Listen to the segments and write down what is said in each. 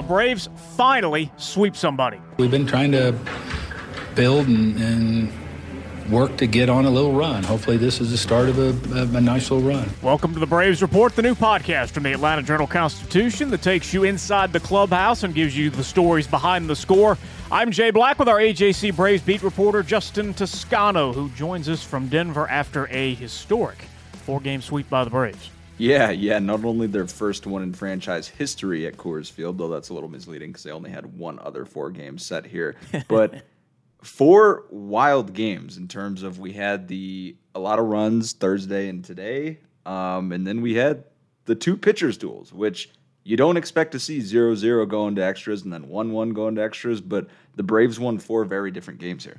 The Braves finally sweep somebody. We've been trying to build and, and work to get on a little run. Hopefully, this is the start of a, of a, nice little run. Welcome to the Braves Report, the new podcast from the Atlanta Journal Constitution that takes you inside the clubhouse and gives you the stories behind the score. I'm Jay Black with our AJC Braves beat reporter Justin Toscano, who joins us from Denver after a historic four game sweep by the Braves. Yeah, yeah. Not only their first one in franchise history at Coors Field, though that's a little misleading because they only had one other four game set here, but four wild games in terms of we had the a lot of runs Thursday and today, um, and then we had the two pitchers duels, which you don't expect to see 0-0 going to extras and then 1-1 going to extras, but the Braves won four very different games here.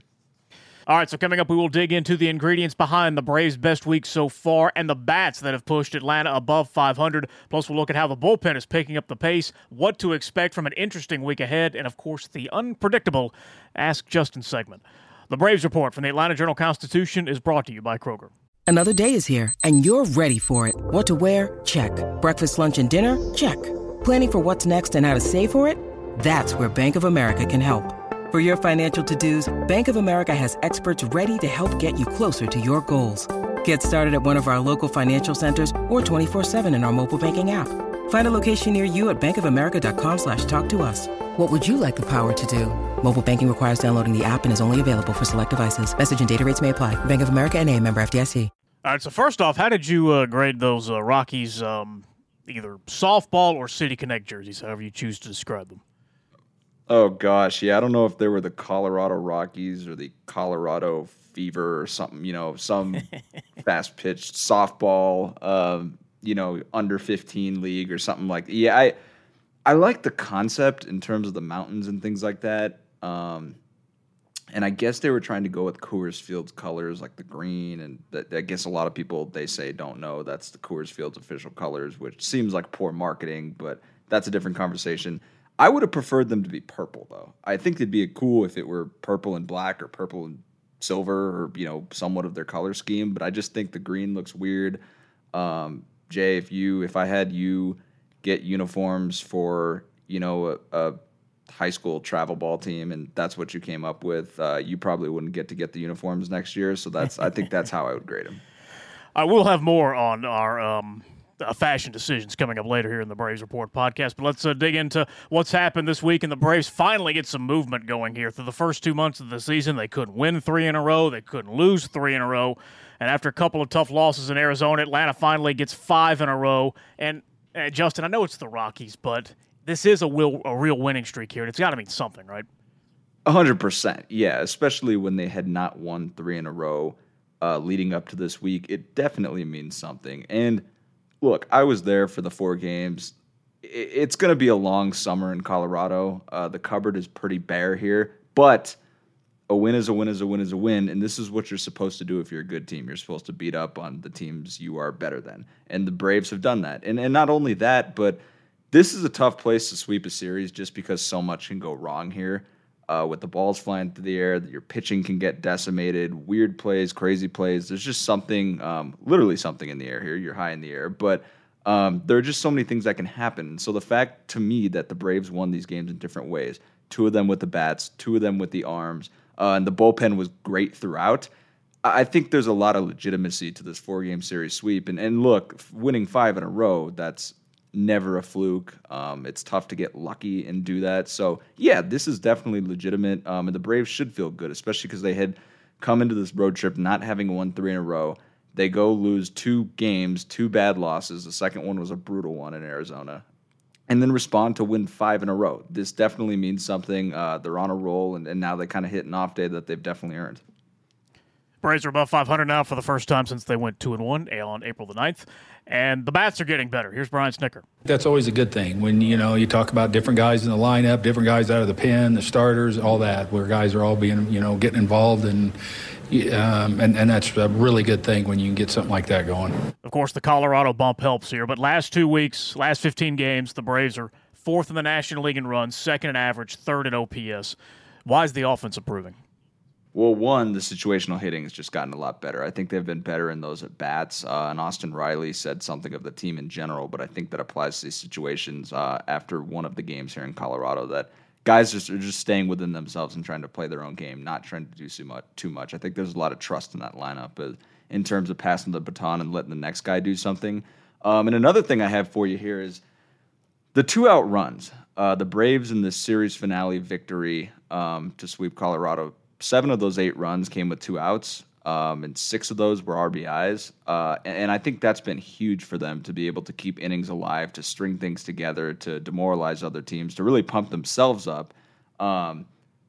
All right, so coming up, we will dig into the ingredients behind the Braves' best week so far and the bats that have pushed Atlanta above 500. Plus, we'll look at how the bullpen is picking up the pace, what to expect from an interesting week ahead, and of course, the unpredictable Ask Justin segment. The Braves report from the Atlanta Journal Constitution is brought to you by Kroger. Another day is here, and you're ready for it. What to wear? Check. Breakfast, lunch, and dinner? Check. Planning for what's next and how to save for it? That's where Bank of America can help. For your financial to-dos, Bank of America has experts ready to help get you closer to your goals. Get started at one of our local financial centers or 24-7 in our mobile banking app. Find a location near you at bankofamerica.com slash talk to us. What would you like the power to do? Mobile banking requires downloading the app and is only available for select devices. Message and data rates may apply. Bank of America and a member FDIC. All right, so first off, how did you uh, grade those uh, Rockies um, either softball or City Connect jerseys, however you choose to describe them? Oh gosh, yeah. I don't know if they were the Colorado Rockies or the Colorado Fever or something. You know, some fast pitched softball, um, you know, under fifteen league or something like. That. Yeah, I I like the concept in terms of the mountains and things like that. Um, and I guess they were trying to go with Coors Field's colors, like the green, and that, I guess a lot of people they say don't know that's the Coors Field's official colors, which seems like poor marketing, but that's a different conversation. I would have preferred them to be purple though. I think it'd be cool if it were purple and black or purple and silver or you know somewhat of their color scheme. But I just think the green looks weird. Um, Jay, if you if I had you get uniforms for you know a, a high school travel ball team and that's what you came up with, uh, you probably wouldn't get to get the uniforms next year. So that's I think that's how I would grade them. I will have more on our um, fashion decisions coming up later here in the Braves Report podcast. But let's uh, dig into what's happened this week. And the Braves finally get some movement going here. Through the first two months of the season, they couldn't win three in a row, they couldn't lose three in a row. And after a couple of tough losses in Arizona, Atlanta finally gets five in a row. And uh, Justin, I know it's the Rockies, but this is a, will, a real winning streak here, and it's got to mean something, right? hundred percent, yeah. Especially when they had not won three in a row uh, leading up to this week, it definitely means something. And look, I was there for the four games. It's going to be a long summer in Colorado. Uh, the cupboard is pretty bare here, but a win is a win is a win is a win. And this is what you're supposed to do if you're a good team. You're supposed to beat up on the teams you are better than. And the Braves have done that. And, and not only that, but this is a tough place to sweep a series just because so much can go wrong here uh, with the balls flying through the air. Your pitching can get decimated. Weird plays, crazy plays. There's just something, um, literally something in the air here. You're high in the air, but um, there are just so many things that can happen. So the fact to me that the Braves won these games in different ways, two of them with the bats, two of them with the arms, uh, and the bullpen was great throughout. I think there's a lot of legitimacy to this four game series sweep. And, and look, winning five in a row, that's never a fluke. Um, it's tough to get lucky and do that. So yeah, this is definitely legitimate, um, and the Braves should feel good, especially because they had come into this road trip not having won three in a row. They go lose two games, two bad losses. The second one was a brutal one in Arizona, and then respond to win five in a row. This definitely means something. Uh, they're on a roll, and, and now they kind of hit an off day that they've definitely earned. Braves are above 500 now for the first time since they went 2 and 1 on April the 9th. And the bats are getting better. Here's Brian Snitker. That's always a good thing when you know you talk about different guys in the lineup, different guys out of the pen, the starters, all that, where guys are all being you know getting involved and um, and, and that's a really good thing when you can get something like that going. Of course, the Colorado bump helps here, but last two weeks, last 15 games, the Braves are fourth in the National League in runs, second in average, third in OPS. Why is the offense improving? Well, one, the situational hitting has just gotten a lot better. I think they've been better in those at bats. Uh, and Austin Riley said something of the team in general, but I think that applies to these situations uh, after one of the games here in Colorado that guys just are just staying within themselves and trying to play their own game, not trying to do too much. Too much. I think there's a lot of trust in that lineup uh, in terms of passing the baton and letting the next guy do something. Um, and another thing I have for you here is the two out runs. Uh, the Braves in the series finale victory um, to sweep Colorado seven of those eight runs came with two outs, um, and six of those were RBIs. Uh, and, and, I think that's been huge for them to be able to keep innings alive, to string things together, to demoralize other teams, to really pump themselves up. Um,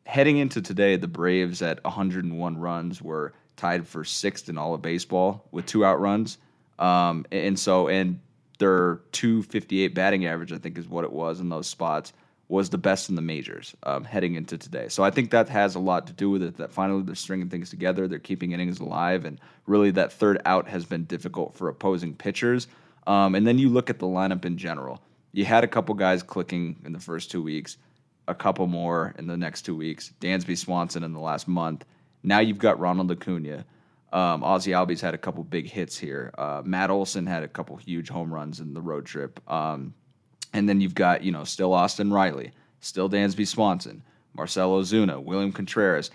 heading into today, the Braves at 101 runs were tied for sixth in all of baseball with two out runs. Um, and so, and their 258 batting average, I think, is what it was in those spots was the best in the majors um, heading into today. So I think that has a lot to do with it. That finally they're stringing things together, they're keeping innings alive, and really that third out has been difficult for opposing pitchers. Um, and then you look at the lineup in general. You had a couple guys clicking in the first two weeks, a couple more in the next two weeks. Dansby Swanson in the last month. Now you've got Ronald Acuna. Um, Ozzie Albies had a couple big hits here. Uh, Matt Olson had a couple huge home runs in the road trip. Um, and then you've got, you know, still Austin Riley, still Dansby Swanson, Marcell Ozuna, William Contreras.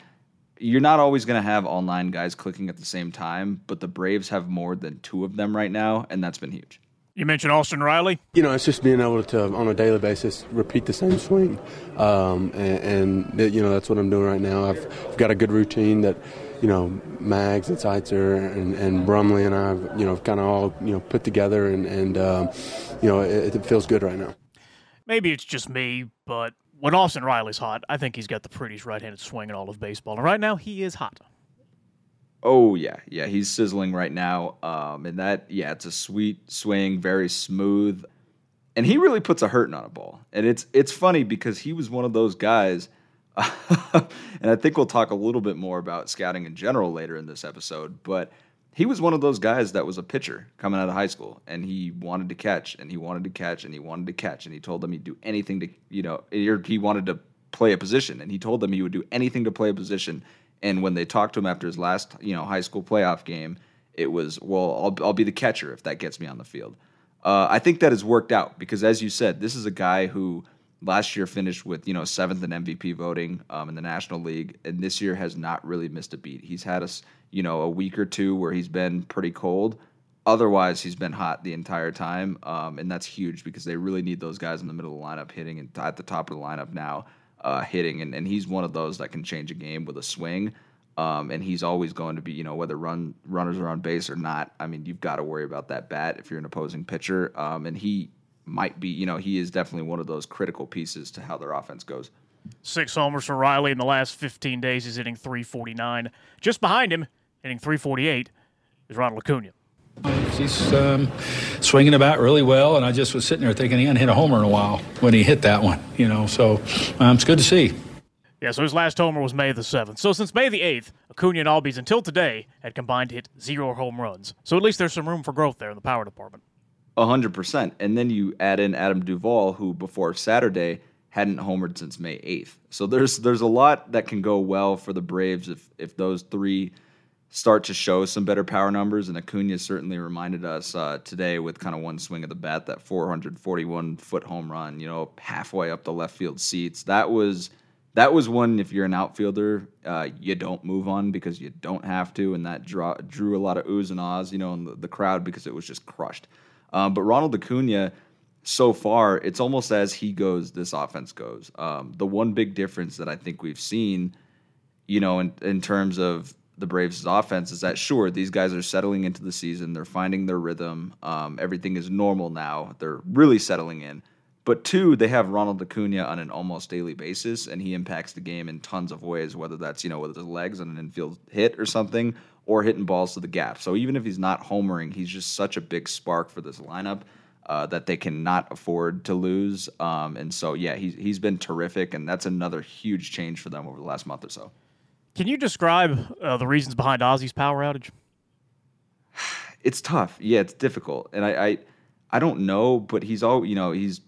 You're not always going to have all nine guys clicking at the same time, but the Braves have more than two of them right now, and that's been huge. You mentioned Austin Riley. You know, it's just being able to, on a daily basis, repeat the same swing, um, and, and, you know that's what I'm doing right now. I've, I've got a good routine that, you know, Mags and Seitzer and, and Brumley and I've, you know, kind of all, you know, put together and, and um, you know, it, it feels good right now. Maybe it's just me, but when Austin Riley's hot, I think he's got the prettiest right-handed swing in all of baseball. And right now, he is hot. Oh yeah, yeah, he's sizzling right now. Um, and that, yeah, it's a sweet swing, very smooth, and he really puts a hurting on a ball. And it's it's funny because he was one of those guys and I think we'll talk a little bit more about scouting in general later in this episode. But he was one of those guys that was a pitcher coming out of high school, and he wanted to catch, and he wanted to catch, and he wanted to catch, and he told them he'd do anything to, you know, he wanted to play a position, and he told them he would do anything to play a position. And when they talked to him after his last, you know, high school playoff game, it was, well, I'll, I'll be the catcher if that gets me on the field. Uh, I think that has worked out because, as you said, this is a guy who last year finished with you know seventh in MVP voting um, in the National League, and this year has not really missed a beat. He's had us you know a week or two where he's been pretty cold. Otherwise, he's been hot the entire time, um, and that's huge because they really need those guys in the middle of the lineup hitting and at the top of the lineup now uh, hitting, and, and he's one of those that can change a game with a swing. Um, and he's always going to be, you know, whether run runners are on base or not. I mean, you've got to worry about that bat if you're an opposing pitcher. Um, and he might be, you know, he is definitely one of those critical pieces to how their offense goes. Six homers for Riley in the last 15 days. He's hitting 349. Just behind him, hitting 348, is Ronald Acuna. He's um, swinging about really well, and I just was sitting there thinking he hadn't hit a homer in a while when he hit that one, you know, so um, it's good to see. Yeah, so his last homer was May the 7th. So since May the 8th, Acuna and Albies until today had combined hit zero home runs. So at least there's some room for growth there in the power department hundred percent. And then you add in Adam Duvall, who before Saturday hadn't homered since May eighth. So there's there's a lot that can go well for the Braves if if those three start to show some better power numbers. And Acuna certainly reminded us uh, today with kind of one swing of the bat that 441 foot home run, you know, halfway up the left field seats. That was that was one. If you're an outfielder, uh, you don't move on because you don't have to, and that draw, drew a lot of oohs and ahs, you know, in the, the crowd because it was just crushed. Um, but Ronald Acuna, so far, it's almost as he goes, this offense goes. Um, the one big difference that I think we've seen, you know, in, in terms of the Braves' offense is that sure these guys are settling into the season, they're finding their rhythm, um, everything is normal now, they're really settling in. But two, they have Ronald Acuna on an almost daily basis, and he impacts the game in tons of ways, whether that's you know with his legs on an infield hit or something, or hitting balls to the gap. So even if he's not homering, he's just such a big spark for this lineup uh, that they cannot afford to lose. Um, and so, yeah, he's, he's been terrific, and that's another huge change for them over the last month or so. Can you describe uh, the reasons behind Ozzie's power outage? It's tough. Yeah, it's difficult, and I, I, I don't know, but he's all you know. He's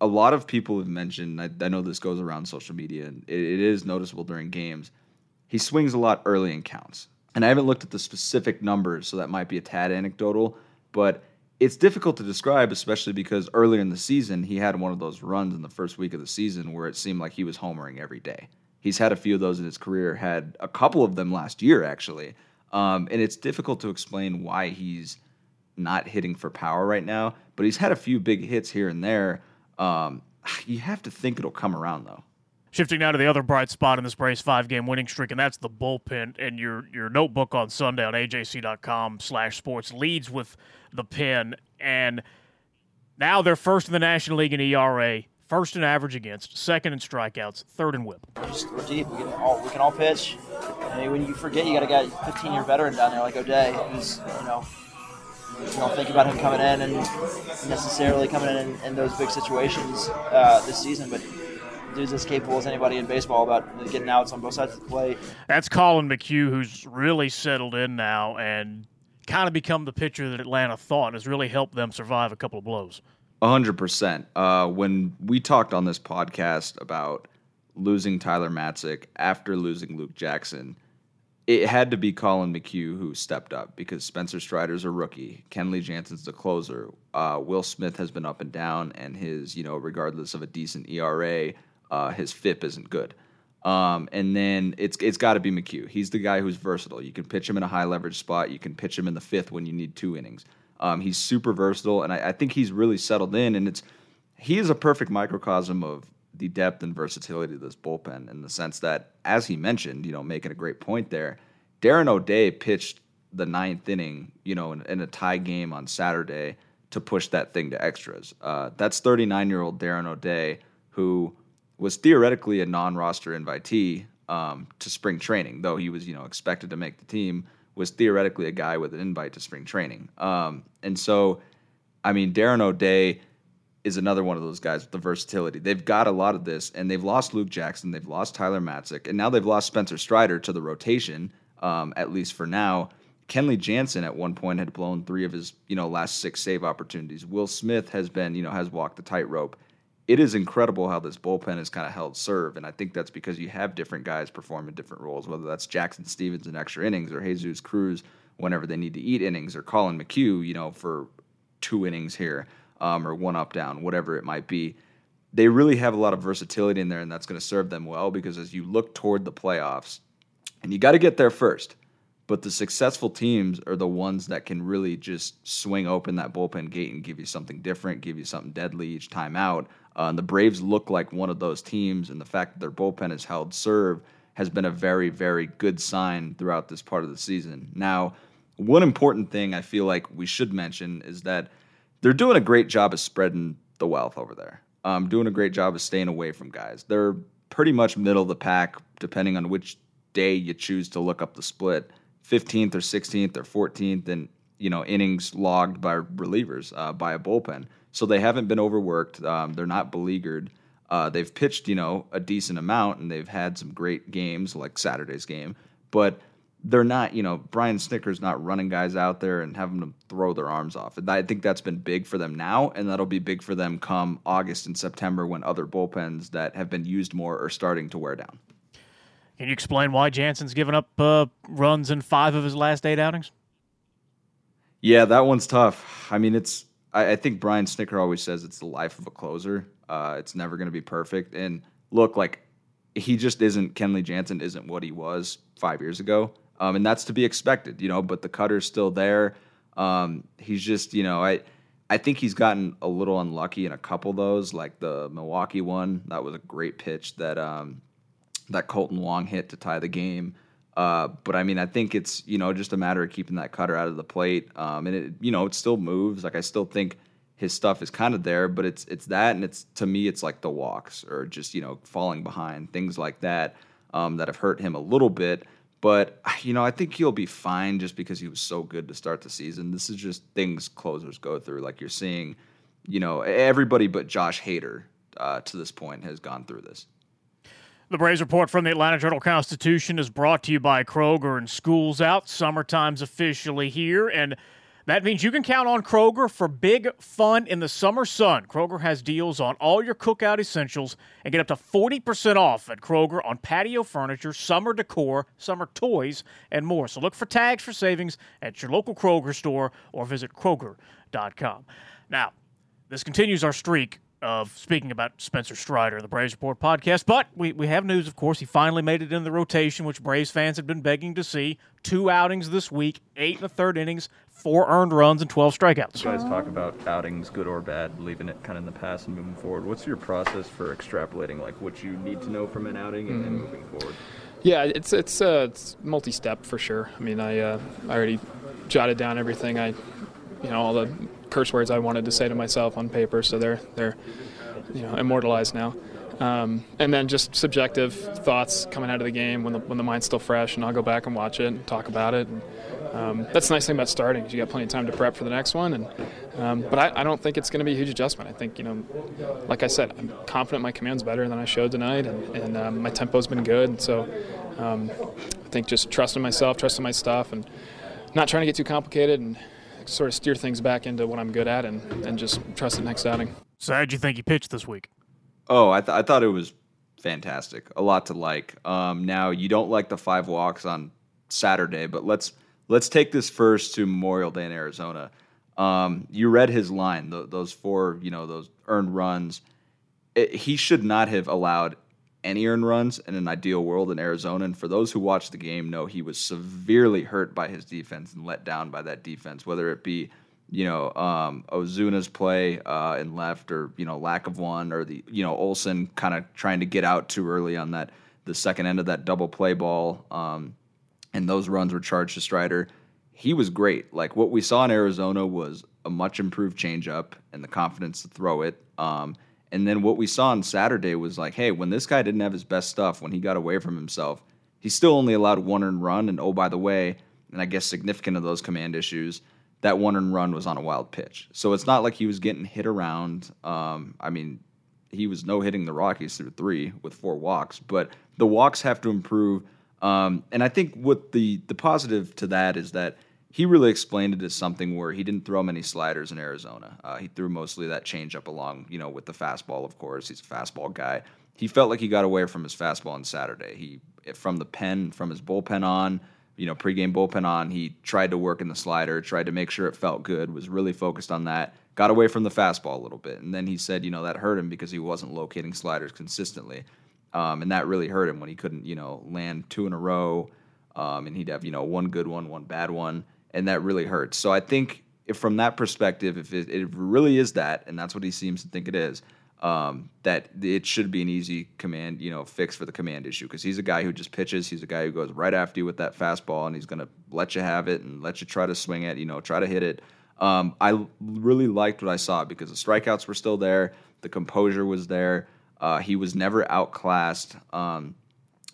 a lot of people have mentioned. I, I know this goes around social media, and it, it is noticeable during games he swings a lot early in counts. And I haven't looked at the specific numbers, so that might be a tad anecdotal, but it's difficult to describe, especially because earlier in the season, he had one of those runs in the first week of the season where it seemed like he was homering every day. He's had a few of those in his career, had a couple of them last year, actually. Um, and it's difficult to explain why he's not hitting for power right now, but he's had a few big hits here and there. Um, you have to think it'll come around, though. Shifting now to the other bright spot in this Braves five-game winning streak, and that's the bullpen. And your your notebook on Sunday on AJC.com slash sports leads with the pen, and now they're first in the National League in ERA, first in average against, second in strikeouts, third in WHIP. Just, we're deep. We can all we can all pitch. I mean, when you forget, you got a guy, 15-year veteran down there like O'Day, who's you know you don't think about him coming in and necessarily coming in in, in those big situations uh, this season, but dude's as capable as anybody in baseball about getting outs on both sides of the plate. That's Collin McHugh, who's really settled in now and kind of become the pitcher that Atlanta thought has really helped them survive a couple of blows. 100%. Uh, when we talked on this podcast about losing Tyler Matzek after losing Luke Jackson, it had to be Collin McHugh who stepped up because Spencer Strider's a rookie. Kenley Jansen's the closer. Uh, Will Smith has been up and down, and his, you know, regardless of a decent ERA, uh, his FIP isn't good. Um, and then it's it's got to be McHugh. He's the guy who's versatile. You can pitch him in a high leverage spot. You can pitch him in the fifth when you need two innings. Um, he's super versatile, and I, I, think he's really settled in. And it's he is a perfect microcosm of the depth and versatility of this bullpen in the sense that, as he mentioned, you know, making a great point there, Darren O'Day pitched the ninth inning, you know, in, in a tie game on Saturday to push that thing to extras. Uh, that's 39 year old Darren O'Day who was theoretically a non-roster invitee um, to spring training, though he was you know expected to make the team. Was theoretically a guy with an invite to spring training, um, and so I mean Darren O'Day is another one of those guys with the versatility. They've got a lot of this, and they've lost Luke Jackson, they've lost Tyler Matzek, and now they've lost Spencer Strider to the rotation, um, at least for now. Kenley Jansen at one point had blown three of his, you know, last six save opportunities. Will Smith has been, you know, has walked the tightrope it is incredible how this bullpen is kind of held serve. And I think that's because you have different guys performing different roles, whether that's Jackson Stephens in extra innings or Jesus Cruz whenever they need to eat innings or Collin McHugh, you know, for two innings here um, or one up down, whatever it might be. They really have a lot of versatility in there, and that's going to serve them well because as you look toward the playoffs, and you got to get there first, but the successful teams are the ones that can really just swing open that bullpen gate and give you something different, give you something deadly each time out. Uh, and the Braves look like one of those teams, and the fact that their bullpen has held serve has been a very, very good sign throughout this part of the season. Now, one important thing I feel like we should mention is that they're doing a great job of spreading the wealth over there. Um, doing a great job of staying away from guys. They're pretty much middle of the pack, depending on which day you choose to look up the split. 15th or 16th or 14th, and you know innings logged by relievers uh, by a bullpen. So they haven't been overworked. Um, they're not beleaguered. Uh, they've pitched, you know, a decent amount, and they've had some great games like Saturday's game. But they're not, you know, Brian Snitker's not running guys out there and having them throw their arms off. And I think that's been big for them now, and that'll be big for them come August and September when other bullpens that have been used more are starting to wear down. Can you explain why Jansen's given up uh, runs in five of his last eight outings? Yeah, that one's tough. I mean, it's I, I think Brian Snitker always says it's the life of a closer. Uh, it's never going to be perfect. And look, like he just isn't. Kenley Jansen isn't what he was five years ago, um, and that's to be expected, you know. But the cutter's still there. Um, he's just, you know, I. I think he's gotten a little unlucky in a couple of those, like the Milwaukee one. That was a great pitch that um, that Kolten Wong hit to tie the game. Uh, but I mean, I think it's you know just a matter of keeping that cutter out of the plate, um, and it you know it still moves. Like I still think his stuff is kind of there, but it's it's that, and it's to me it's like the walks or just you know falling behind things like that um, that have hurt him a little bit. But you know, I think he'll be fine just because he was so good to start the season. This is just things closers go through. Like you're seeing, you know, everybody but Josh Hader uh, to this point has gone through this. The Braves report from the Atlanta Journal Constitution is brought to you by Kroger and Schools Out. Summertime's officially here, and That means you can count on Kroger for big fun in the summer sun. Kroger has deals on all your cookout essentials and get up to 40% off at Kroger on patio furniture, summer decor, summer toys, and more. So look for tags for savings at your local Kroger store or visit Kroger.com. Now, this continues our streak of speaking about Spencer Strider, the Braves Report podcast. But we, we have news, of course. He finally made it in the rotation, which Braves fans had been begging to see. Two outings this week, eight in the third innings, four earned runs, and 12 strikeouts. You guys talk about outings, good or bad, leaving it kind of in the past and moving forward. What's your process for extrapolating, like what you need to know from an outing and then moving forward? Yeah, it's it's uh, it's multi-step for sure. I mean, I uh, I already jotted down everything I, you know, all the curse words I wanted to say to myself on paper, so they're they're, you know, immortalized now. Um, and then just subjective thoughts coming out of the game when the when the mind's still fresh, and I'll go back and watch it and talk about it. And, um, that's the nice thing about starting is you got plenty of time to prep for the next one. And um, but I, I, don't think it's going to be a huge adjustment. I think you know, like I said, I'm confident my command's better than I showed tonight, and, and um, my tempo's been good. And so um, I think just trusting myself, trusting my stuff, and not trying to get too complicated and sort of steer things back into what I'm good at, and, and just trust the next outing. So how'd you think he pitched this week? Oh, I, th- I thought it was fantastic. A lot to like. Um, now you don't like the five walks on Saturday, but let's let's take this first to Memorial Day in Arizona. Um, you read his line, th- those four, you know, those earned runs. It, he should not have allowed any earned runs in an ideal world in Arizona. And for those who watched the game, know he was severely hurt by his defense and let down by that defense, whether it be you know um, Ozuna's play uh, in left, or you know lack of one, or the you know Olson kind of trying to get out too early on that the second end of that double play ball, um, and those runs were charged to Strider. He was great. Like what we saw in Arizona was a much improved changeup and the confidence to throw it. Um, and then what we saw on Saturday was like, hey, when this guy didn't have his best stuff, when he got away from himself, he still only allowed one and run. And oh, by the way, and I guess significant of those command issues, that one and run was on a wild pitch. So it's not like he was getting hit around. Um, I mean, he was no hitting the Rockies through three with four walks, but the walks have to improve. Um, and I think what the the positive to that is that he really explained it as something where he didn't throw many sliders in Arizona. Uh, he threw mostly that changeup along, you know, with the fastball. Of course, he's a fastball guy. He felt like he got away from his fastball on Saturday. He from the pen, from his bullpen on, you know, pregame bullpen on. He tried to work in the slider, tried to make sure it felt good. Was really focused on that. Got away from the fastball a little bit, and then he said, you know, that hurt him because he wasn't locating sliders consistently, um, and that really hurt him when he couldn't, you know, land two in a row, um, and he'd have, you know, one good one, one bad one and that really hurts. So I think from that perspective, if it, it, really is that, and that's what he seems to think it is, um, that it should be an easy command, you know, fix for the command issue because he's a guy who just pitches. He's a guy who goes right after you with that fastball, and he's going to let you have it and let you try to swing it, you know, try to hit it. Um, I really liked what I saw because the strikeouts were still there, the composure was there. Uh, he was never outclassed. Um,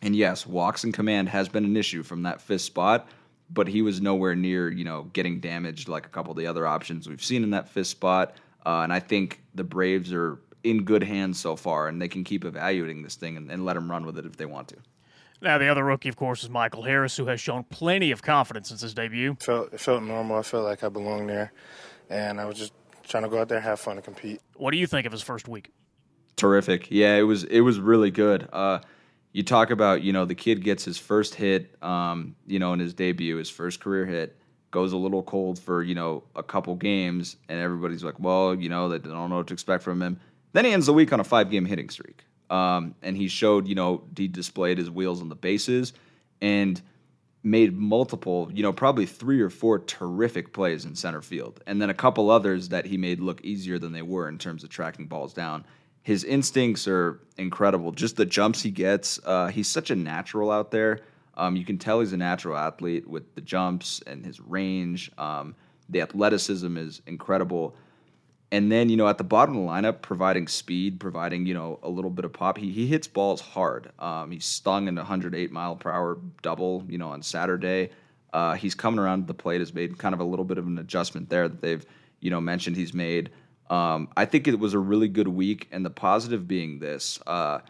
and yes, walks and command has been an issue from that fifth spot but he was nowhere near you know getting damaged like a couple of the other options we've seen in that fifth spot. Uh, and I think the Braves are in good hands so far, and they can keep evaluating this thing and, and let him run with it if they want to. Now, the other rookie, of course, is Michael Harris, who has shown plenty of confidence since his debut. It felt, it felt normal. I felt like I belonged there, and I was just trying to go out there, have fun, and compete. What do you think of his first week? Terrific. Yeah, it was it was really good. Uh, you talk about you know the kid gets his first hit um, you know in his debut his first career hit goes a little cold for you know a couple games and everybody's like well you know they don't know what to expect from him. Then he ends the week on a five game hitting streak um, and he showed you know he displayed his wheels on the bases and made multiple you know probably three or four terrific plays in center field and then a couple others that he made look easier than they were in terms of tracking balls down his instincts are incredible. Just the jumps he gets. Uh, he's such a natural out there. Um, you can tell he's a natural athlete with the jumps and his range. Um, the athleticism is incredible. And then, you know, at the bottom of the lineup, providing speed, providing, you know, a little bit of pop. He, he hits balls hard. Um, he's stung in a 108 mile per hour double, you know, on Saturday. Uh, he's coming around the plate, has made kind of a little bit of an adjustment there that they've, you know, mentioned he's made. Um, I think it was a really good week, and the positive being this: uh,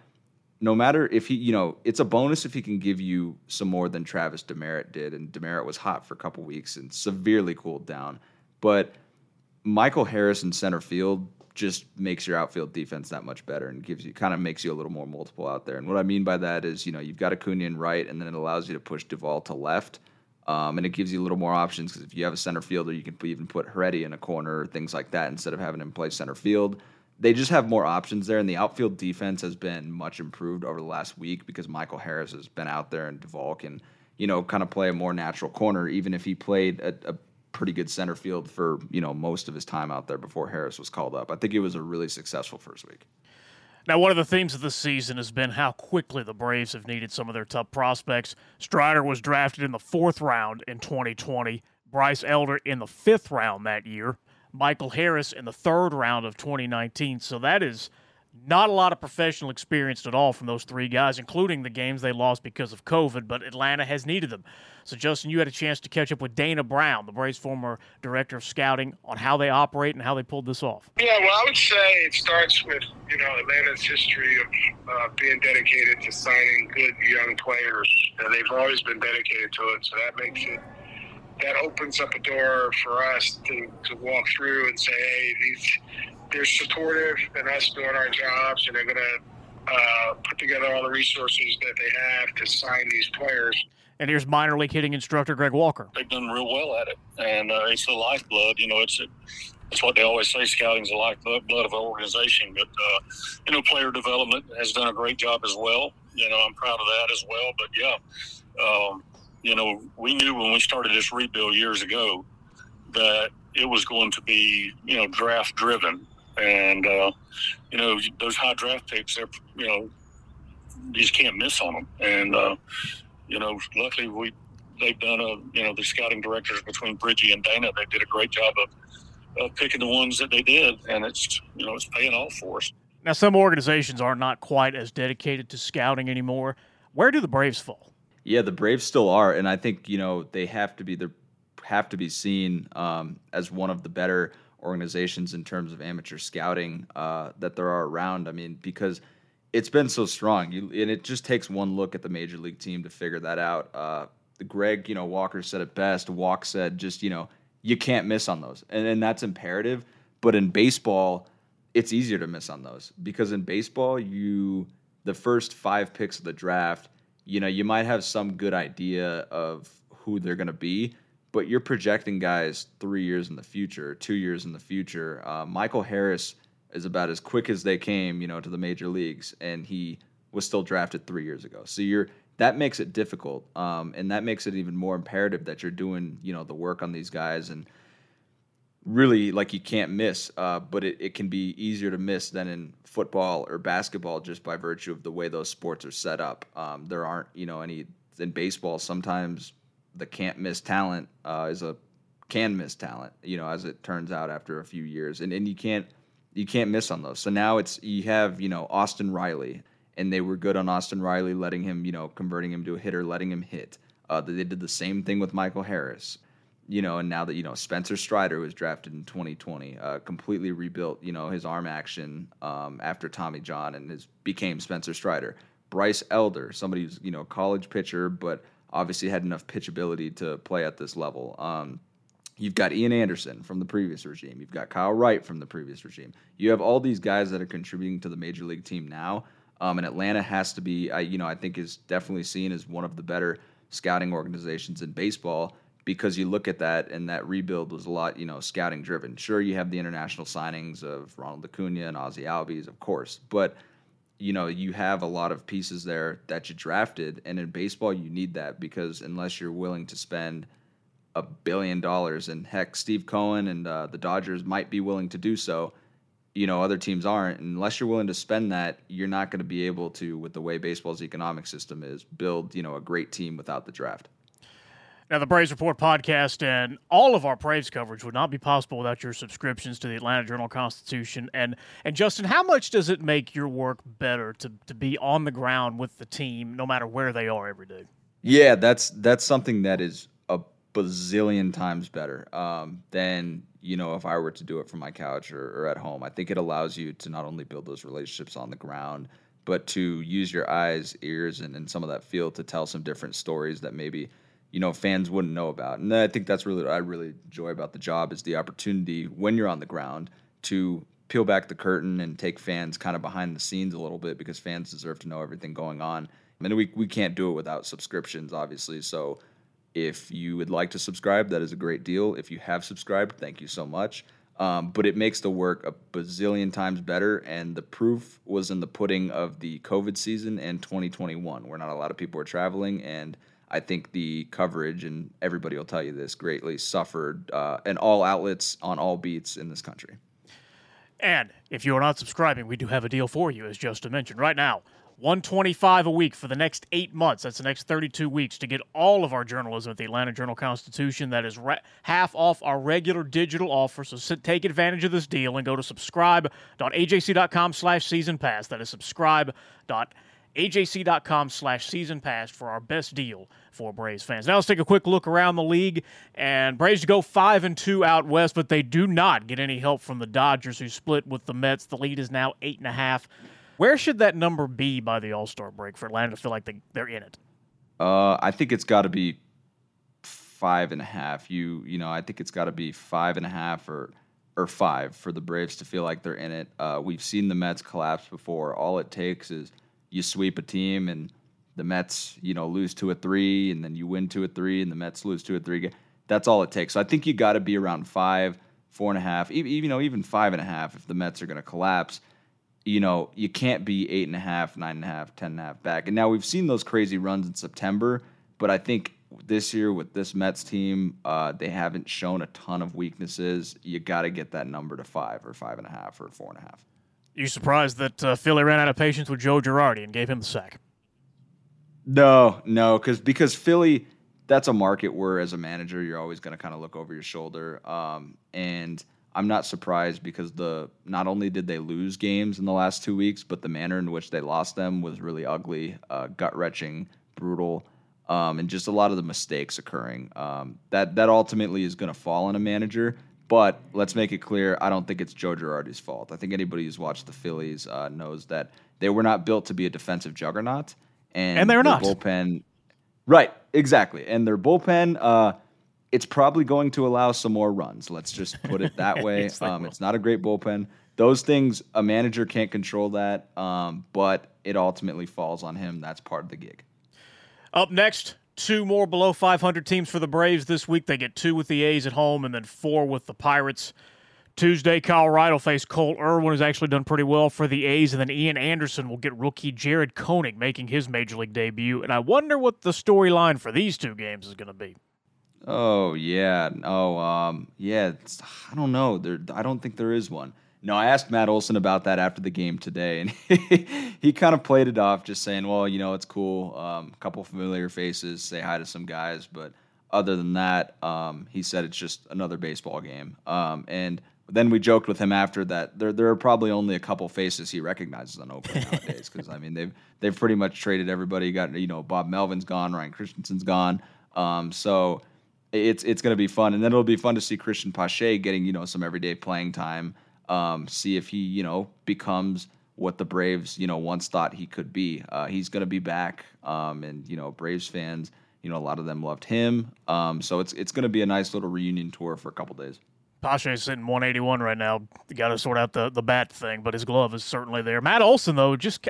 no matter if he, you know, it's a bonus if he can give you some more than Travis Demeritte did, and Demeritte was hot for a couple weeks and severely cooled down. But Michael Harris in center field just makes your outfield defense that much better and gives you kind of makes you a little more multiple out there. And what I mean by that is, you know, you've got Acuna in right, and then it allows you to push Duvall to left. Um, and it gives you a little more options because if you have a center fielder, you can even put Heredia in a corner or things like that instead of having him play center field. They just have more options there, and the outfield defense has been much improved over the last week because Michael Harris has been out there and Duvall can, you know, kind of play a more natural corner, even if he played a, a pretty good center field for you know most of his time out there before Harris was called up. I think it was a really successful first week. Now, one of the themes of this season has been how quickly the Braves have needed some of their top prospects. Strider was drafted in the fourth round in 2020, Bryce Elder in the fifth round that year, Michael Harris in the third round of 2019. So that is not a lot of professional experience at all from those three guys, including the games they lost because of COVID, but Atlanta has needed them. So, Justin, you had a chance to catch up with Dana Brown, the Braves' former director of scouting, on how they operate and how they pulled this off. Yeah, well, I would say it starts with, you know, Atlanta's history of uh, being dedicated to signing good young players. And they've always been dedicated to it, so that makes it that opens up a door for us to, to walk through and say, hey, these they're supportive in us doing our jobs, and they're going to uh, put together all the resources that they have to sign these players. And here's minor league hitting instructor Greg Walker. They've done real well at it, and uh, it's the lifeblood. You know, it's a, it's what they always say: scouting's the lifeblood of an organization. But uh, you know, player development has done a great job as well. You know, I'm proud of that as well. But yeah, um, you know, we knew when we started this rebuild years ago that it was going to be you know draft driven and uh, you know those high draft picks, they're you know you just can't miss on them. And uh, you know, luckily we they've done a you know the scouting directors between Bridgie and Dana, they did a great job of, of picking the ones that they did, and it's you know it's paying off for us. Now, some organizations are not quite as dedicated to scouting anymore. Where do the Braves fall? Yeah, the Braves still are, and I think you know they have to be they have to be seen um, as one of the better organizations in terms of amateur scouting uh, that there are around. I mean, because it's been so strong, you, and it just takes one look at the major league team to figure that out. Uh, Greg, you know, Walker said it best. Walk said, just you know, you can't miss on those, and and that's imperative. But in baseball, it's easier to miss on those because in baseball, you the first five picks of the draft, you know, you might have some good idea of who they're going to be, but you're projecting guys three years in the future, two years in the future. Uh, Michael Harris is about as quick as they came, you know, to the major leagues, and he was still drafted three years ago. So you're that makes it difficult, um, and that makes it even more imperative that you're doing, you know, the work on these guys and really like you can't miss. Uh, but it, it can be easier to miss than in football or basketball just by virtue of the way those sports are set up. Um, there aren't, you know, any in baseball sometimes the can't miss talent uh, is a can miss talent. You know, as it turns out after a few years, and and you can't you can't miss on those. So now it's you have you know Austin Riley, and they were good on Austin Riley, letting him you know converting him to a hitter, letting him hit. Uh, they did the same thing with Michael Harris. You know, and now that you know Spencer Strider was drafted in 2020, uh, completely rebuilt. You know his arm action um, after Tommy John, and his became Spencer Strider. Bryce Elder, somebody who's you know college pitcher, but obviously had enough pitchability to play at this level. Um, you've got Ian Anderson from the previous regime. You've got Kyle Wright from the previous regime. You have all these guys that are contributing to the major league team now. Um, and Atlanta has to be, I, you know, I think is definitely seen as one of the better scouting organizations in baseball because you look at that and that rebuild was a lot, you know, scouting driven. Sure, you have the international signings of Ronald Acuna and Ozzie Albies, of course, but you know you have a lot of pieces there that you drafted and in baseball you need that because unless you're willing to spend a billion dollars and heck steve cohen and uh, the dodgers might be willing to do so you know other teams aren't. Unless you're willing to spend that you're not going to be able to with the way baseball's economic system is build you know a great team without the draft now, the Braves Report podcast and all of our Braves coverage would not be possible without your subscriptions to the Atlanta Journal Constitution. And and Justin, how much does it make your work better to, to be on the ground with the team, no matter where they are every day? Yeah, that's that's something that is a bazillion times better um, than you know if I were to do it from my couch or, or at home. I think it allows you to not only build those relationships on the ground, but to use your eyes, ears, and, and some of that feel to tell some different stories that maybe you know fans wouldn't know about. And I think that's really what I really enjoy about the job is the opportunity when you're on the ground to peel back the curtain and take fans kind of behind the scenes a little bit because fans deserve to know everything going on. I mean, we we can't do it without subscriptions, obviously. So if you would like to subscribe, that is a great deal. If you have subscribed, thank you so much. Um, but it makes the work a bazillion times better. And the proof was in the pudding of the COVID season and 2021, where not a lot of people were traveling. And I think the coverage, and everybody will tell you this, greatly suffered uh, in all outlets on all beats in this country. And if you are not subscribing, we do have a deal for you, as Justin mentioned. Right now, 125 a week for the next eight months. That's the next 32 weeks to get all of our journalism at the Atlanta Journal Constitution. That is re- half off our regular digital offer. So sit, take advantage of this deal and go to subscribe.ajc.com slash season pass. That is subscribe.ajc.com slash season pass for our best deal for Braves fans. Now let's take a quick look around the league. And Braves go five and two out west, but they do not get any help from the Dodgers, who split with the Mets. The lead is now eight and a half. Where should that number be by the All Star break for Atlanta to feel like they, they're in it? Uh, I think it's got to be five and a half. You you know, I think it's got to be five and a half or or five for the Braves to feel like they're in it. Uh, we've seen the Mets collapse before. All it takes is you sweep a team and the Mets, you know, lose two or three, and then you win two or three, and the Mets lose two or three. That's all it takes. So I think you got to be around five, four and a half, even you know, even five and a half if the Mets are going to collapse you know, you can't be eight and a half, nine and a half, ten and a half back. And now we've seen those crazy runs in September, but I think this year with this Mets team, uh, they haven't shown a ton of weaknesses. You got to get that number to five or five and a half or four and a half. You surprised that uh, Philly ran out of patience with Joe Girardi and gave him the sack? No, no, because because Philly, that's a market where as a manager you're always going to kind of look over your shoulder, um, and I'm not surprised because the not only did they lose games in the last two weeks, but the manner in which they lost them was really ugly, uh, gut wrenching, brutal, um, and just a lot of the mistakes occurring. Um, that that ultimately is going to fall on a manager. But let's make it clear, I don't think it's Joe Girardi's fault. I think anybody who's watched the Phillies uh, knows that they were not built to be a defensive juggernaut, and, and they're not bullpen. Right, exactly, and their bullpen. Uh, it's probably going to allow some more runs. Let's just put it that way. it's, um, it's not a great bullpen. Those things, a manager can't control that, um, but it ultimately falls on him. That's part of the gig. Up next, two more below 500 teams for the Braves this week. They get two with the A's at home and then four with the Pirates. Tuesday, Kyle Wright will face Cole Irvin, who's actually done pretty well for the A's, and then Ian Anderson will get rookie Jared Koenig making his major league debut. And I wonder what the storyline for these two games is going to be. Oh yeah. Oh um yeah. I don't know. There. I don't think there is one. No, I asked Matt Olson about that after the game today, and he, he kind of played it off, just saying, "Well, you know, it's cool. Um, a couple familiar faces, say hi to some guys, but other than that, um, he said it's just another baseball game." Um, and then we joked with him after that. There, there are probably only a couple faces he recognizes on Oakland nowadays, because I mean, they've they've pretty much traded everybody. got you know, Bob Melvin's gone, Ryan Christenson's gone. Um, so it's it's going to be fun, and then it'll be fun to see Cristian Pache getting you know some everyday playing time. Um, see if he you know becomes what the Braves you know once thought he could be. Uh, he's going to be back, um, and you know Braves fans, you know a lot of them loved him. Um, so it's it's going to be a nice little reunion tour for a couple days. Pache's sitting 181 right now. Got to sort out the the bat thing, but his glove is certainly there. Matt Olson though, just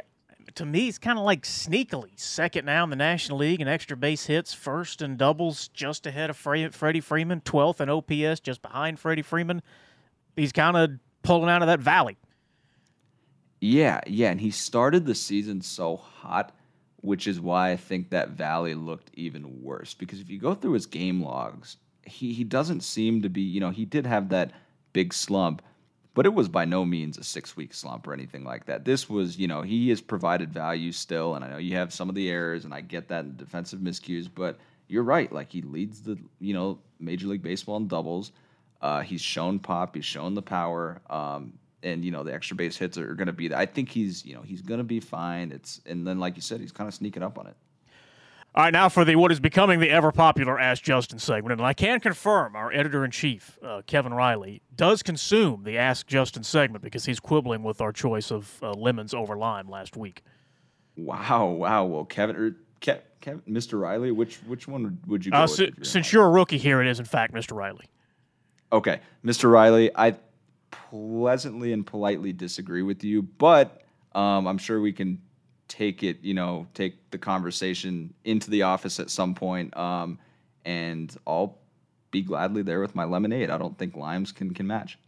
to me, he's kind of like sneakily second now in the National League in extra base hits, first in doubles, just ahead of Freddie Freeman, 12th in OPS, just behind Freddie Freeman. He's kind of pulling out of that valley. Yeah, yeah, and he started the season so hot, which is why I think that valley looked even worse. Because if you go through his game logs, he he doesn't seem to be, you know, he did have that big slump, but it was by no means a six week slump or anything like that. This was, you know, he has provided value still, and I know you have some of the errors, and I get that in defensive miscues, but you're right. Like he leads the, you know, Major League Baseball in doubles. Uh, he's shown pop. He's shown the power. Um, and you know the extra base hits are, going to be. I think he's, you know, he's going to be fine. It's and then like you said, he's kind of sneaking up on it. All right, now for the what is becoming the ever popular Ask Justin segment, and I can confirm our editor in chief, uh, Kevin Riley, does consume the Ask Justin segment because he's quibbling with our choice of uh, lemons over lime last week. Wow, wow. Well, Kevin, er, Ke- Kev- Mr. Riley, which which one would- you go Uh, with? si- you're since you're a rookie here, it is in fact Mr. Riley. Okay, Mr. Riley, I pleasantly and politely disagree with you, but um, I'm sure we can take it, you know, take the conversation into the office at some point, um, and I'll be gladly there with my lemonade. I don't think limes can can match.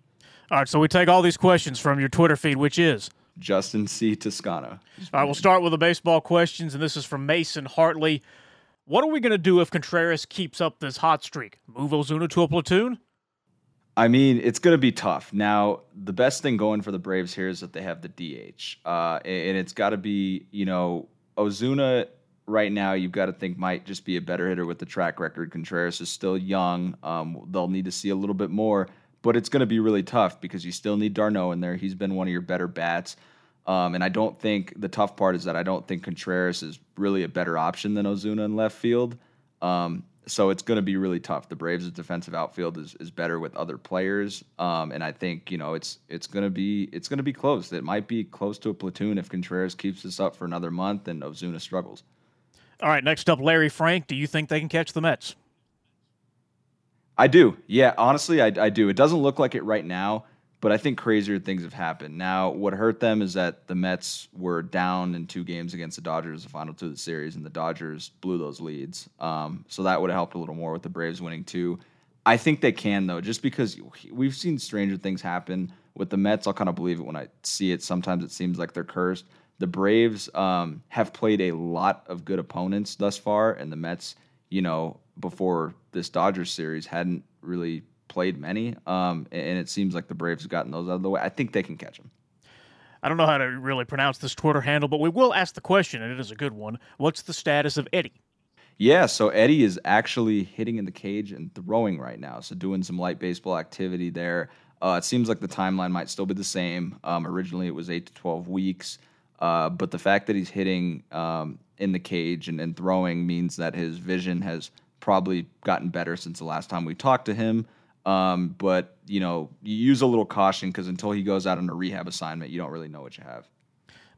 All right, so we take all these questions from your Twitter feed, which is Justin C. Toscano. All right, we'll start with the baseball questions, and this is from Mason Hartley. What are we going to do if Contreras keeps up this hot streak? Move Ozuna to a platoon? I mean, it's going to be tough. Now, the best thing going for the Braves here is that they have the DH, uh, and it's got to be, you know, Ozuna right now. You've got to think might just be a better hitter with the track record. Contreras is still young. Um, they'll need to see a little bit more, but it's going to be really tough because you still need d'Arnaud in there. He's been one of your better bats. Um, and I don't think the tough part is that I don't think Contreras is really a better option than Ozuna in left field. Um, so it's going to be really tough. The Braves' defensive outfield is, is better with other players, um, and I think you know it's it's going to be it's going to be close. It might be close to a platoon if Contreras keeps this up for another month and Ozuna struggles. All right, next up, Larry Frank. Do you think they can catch the Mets? I do, yeah. Honestly, I, I do. It doesn't look like it right now, but I think crazier things have happened. Now, what hurt them is that the Mets were down in two games against the Dodgers, the final two of the series, and the Dodgers blew those leads. Um, so that would have helped a little more with the Braves winning too. I think they can though, just because we've seen stranger things happen with the Mets. I'll kind of believe it when I see it. Sometimes it seems like they're cursed. The Braves um, have played a lot of good opponents thus far, and the Mets, you know, before this Dodgers series hadn't really played many, um, and it seems like the Braves have gotten those out of the way. I think they can catch them. I don't know how to really pronounce this Twitter handle, but we will ask the question, and it is a good one. What's the status of Eddie? Yeah, so Eddie is actually hitting in the cage and throwing right now. So doing some light baseball activity there. Uh, it seems like the timeline might still be the same. Um, originally, it was eight to twelve weeks, uh, but the fact that he's hitting um, in the cage and, and throwing means that his vision has probably gotten better since the last time we talked to him. Um, but you know, you use a little caution because until he goes out on a rehab assignment, you don't really know what you have.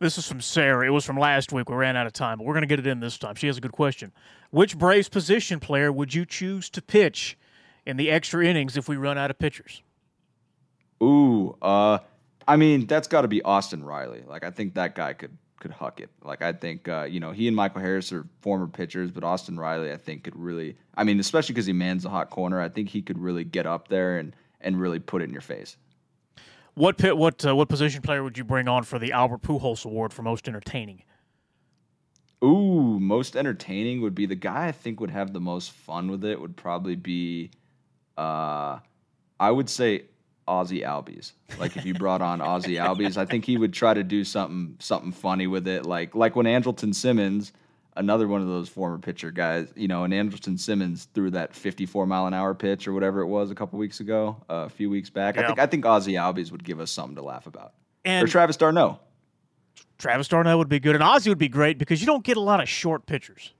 This is from Sarah. It was from last week. We ran out of time, but we're going to get it in this time. She has a good question. Which Braves position player would you choose to pitch in the extra innings if we run out of pitchers? Ooh, uh, I mean that's got to be Austin Riley. Like I think that guy could could huck it. Like I think uh, you know he and Michael Harris are former pitchers, but Austin Riley I think could really. I mean, especially because he mans the hot corner. I think he could really get up there and and really put it in your face. What pit, what uh, what position player would you bring on for the Albert Pujols Award for most entertaining? Ooh, most entertaining would be the guy I think would have the most fun with it would probably be, uh, I would say Ozzie Albies. Like if you brought on Ozzie Albies, I think he would try to do something something funny with it. Like like when Andrelton Simmons, another one of those former pitcher guys, you know, and Andrelton Simmons threw that 54 mile an hour pitch or whatever it was a couple weeks ago, uh, a few weeks back. I think I think Ozzie Albies would give us something to laugh about. And or Travis d'Arnaud. Travis d'Arnaud would be good, and Ozzie would be great because you don't get a lot of short pitchers.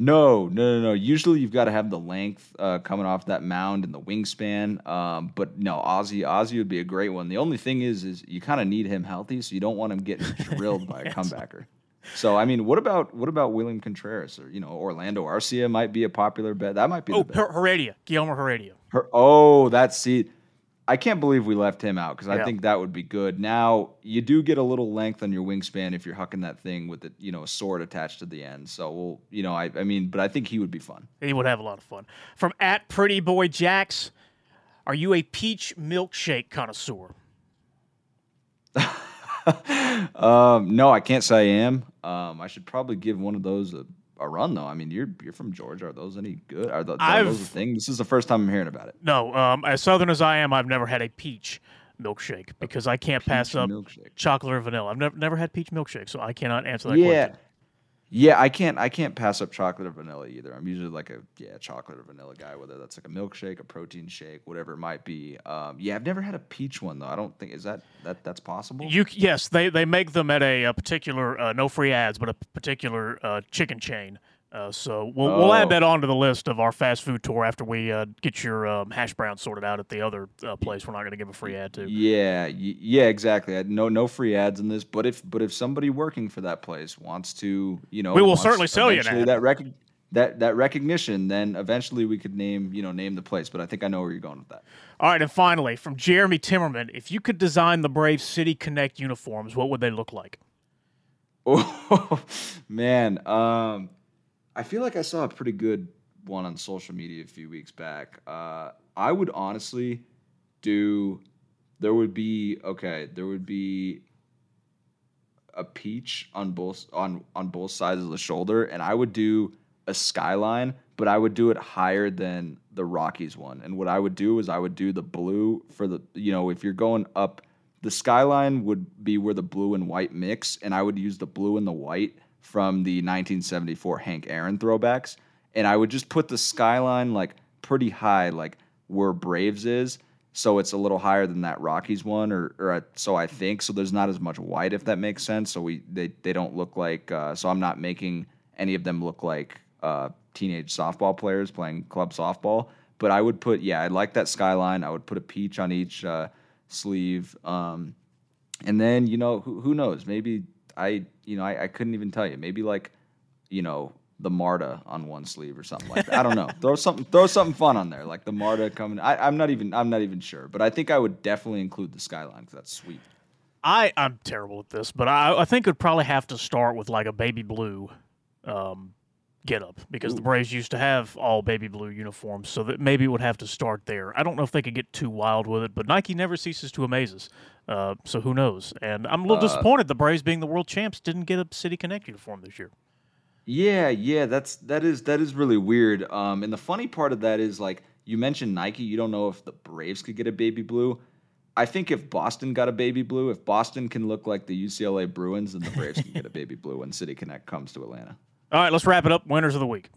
No, no, no, no. Usually you've got to have the length uh, coming off that mound and the wingspan. Um, but no, Ozzie, Ozzie would be a great one. The only thing is, is you kind of need him healthy, so you don't want him getting drilled by a comebacker. So I mean, what about what about William Contreras or you know Orlando Arcia might be a popular bet. That might be Oh, the bet. Her- Heredia, Guillermo Heredia. Her, oh, that's see. I can't believe we left him out because I Yeah. think that would be good. Now you do get a little length on your wingspan if you're hucking that thing with it, you know, a sword attached to the end. So we'll, you know, I, I mean, but I think he would be fun. He would have a lot of fun. From at Pretty Boy Jacks, are you a peach milkshake connoisseur? um, no, I can't say I am. Um, I should probably give one of those a, a run though. I mean, you're you're from Georgia. Are those any good? Are, th- are those a thing? This is the first time I'm hearing about it. No, um, as southern as I am, I've never had a peach milkshake because I can't pass up milkshake. chocolate or vanilla. I've never never had peach milkshake, so I cannot answer that yeah. question. Yeah, I can't. I can't pass up chocolate or vanilla either. I'm usually like a yeah chocolate or vanilla guy, whether that's like a milkshake, a protein shake, whatever it might be. Um, yeah, I've never had a peach one though. I don't think is that that that's possible. You yes, they they make them at a, a particular uh, no free ads, but a particular uh, chicken chain Uh, so we'll we'll add that onto the list of our fast food tour after we uh, get your um, hash brown sorted out at the other uh, place. We're not going to give a free ad to. Yeah, yeah, exactly. No, no free ads in this. But if, but if somebody working for that place wants to, you know, We will certainly sell you an that rec- that that recognition. Then eventually we could name, you know, name the place. But I think I know where you're going with that. All right, and finally from Jeremy Timmerman, if you could design the Brave City Connect uniforms, what would they look like? Oh man, um, I feel like I saw a pretty good one on social media a few weeks back. Uh, I would honestly do. There would be okay. There would be a peach on both on on both sides of the shoulder, and I would do a skyline, but I would do it higher than the Rockies one. And what I would do is I would do the blue for the you know if you're going up, the skyline would be where the blue and white mix, and I would use the blue and the white from the 1974 Hank Aaron throwbacks, and I would just put the skyline like pretty high, like where Braves is. So it's a little higher than that Rockies one, or, or so I think. So there's not as much white, if that makes sense. So we they they don't look like. Uh, so I'm not making any of them look like uh, teenage softball players playing club softball. But I would put yeah, I like that skyline. I would put a peach on each uh, sleeve, um, and then you know who, who knows? Maybe I you know I, I couldn't even tell you. Maybe like you know the Marta on one sleeve or something like that. I don't know. throw something throw something fun on there, like the Marta coming. I, I'm not even I'm not even sure, but I think I would definitely include the skyline because that's sweet. I I'm terrible at this, but I I think would probably have to start with like a baby blue um, get up because the Braves used to have all baby blue uniforms, so that maybe it would have to start there. I don't know if they could get too wild with it, but Nike never ceases to amaze us. Uh, so who knows? And I'm a little Uh, disappointed the Braves, being the world champs, didn't get a City Connect uniform this year. Yeah, yeah, that's that is that is really weird. Um, and the funny part of that is like you mentioned Nike. You don't know if the Braves could get a baby blue. I think if Boston got a baby blue, if Boston can look like the UCLA Bruins, then the Braves can get a baby blue when City Connect comes to Atlanta. All right, let's wrap it up. Winners of the week.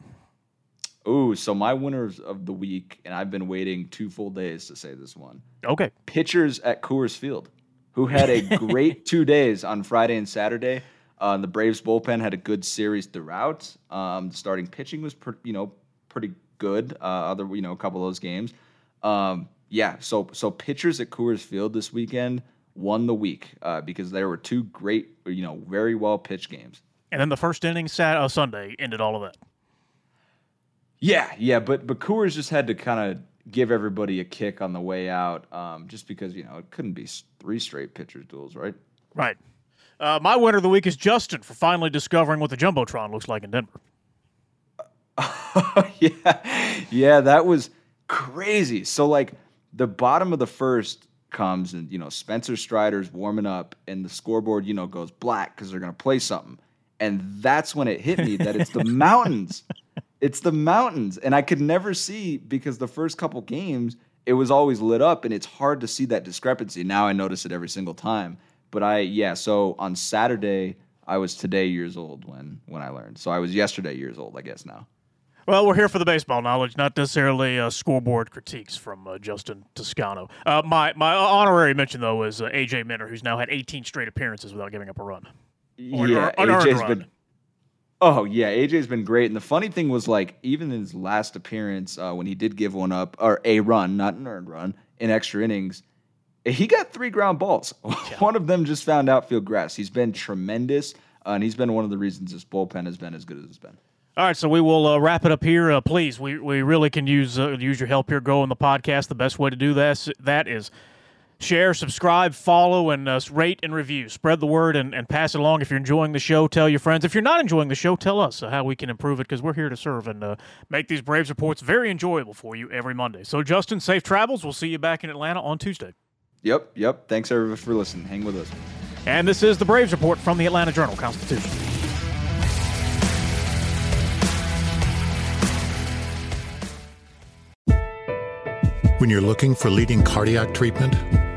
Ooh, so my winners of the week, and I've been waiting two full days to say this one. Okay. Pitchers at Coors Field, who had a great two days on Friday and Saturday. Uh, the Braves bullpen had a good series throughout. Um, the starting pitching was, pre- you know, pretty good. Uh, other, you know, a couple of those games. Um, yeah, so so pitchers at Coors Field this weekend won the week uh, because there were two great, you know, very well pitched games. And then the first inning sat, uh, Sunday ended all of that. Yeah, yeah, but but Coors just had to kind of give everybody a kick on the way out, um, just because you know it couldn't be three straight pitchers duels, right? Right. Uh, my winner of the week is Justin for finally discovering what the jumbotron looks like in Denver. yeah, yeah, that was crazy. So like the bottom of the first comes and you know Spencer Strider's warming up and the scoreboard you know goes black because they're gonna play something, and that's when it hit me that it's the mountains. It's the mountains, and I could never see because the first couple games it was always lit up, and it's hard to see that discrepancy. Now I notice it every single time. But I yeah, so on Saturday I was today years old when when I learned. So I was yesterday years old, I guess now. Well, we're here for the baseball knowledge, not necessarily uh, scoreboard critiques from uh, Justin Toscano. Uh, my my honorary mention though is uh, AJ Minter, who's now had 18 straight appearances without giving up a run. Or- yeah, AJ's been. Oh yeah, AJ's been great, and the funny thing was like even in his last appearance uh, when he did give one up or a run, not an earned run, in extra innings, he got three ground balls. one of them just found outfield grass. He's been tremendous, uh, and he's been one of the reasons this bullpen has been as good as it's been. All right, so we will uh, wrap it up here. Uh, please, we, we really can use uh, use your help here growing the podcast. The best way to do this that is share, subscribe, follow, and uh, rate and review. Spread the word and, and pass it along. If you're enjoying the show, tell your friends. If you're not enjoying the show, tell us uh, how we can improve it because we're here to serve and uh, make these Braves reports very enjoyable for you every Monday. So, Justin, safe travels. We'll see you back in Atlanta on Tuesday. Yep, yep. Thanks everybody for listening. Hang with us. And this is the Braves Report from the Atlanta Journal Constitution. When you're looking for leading cardiac treatment,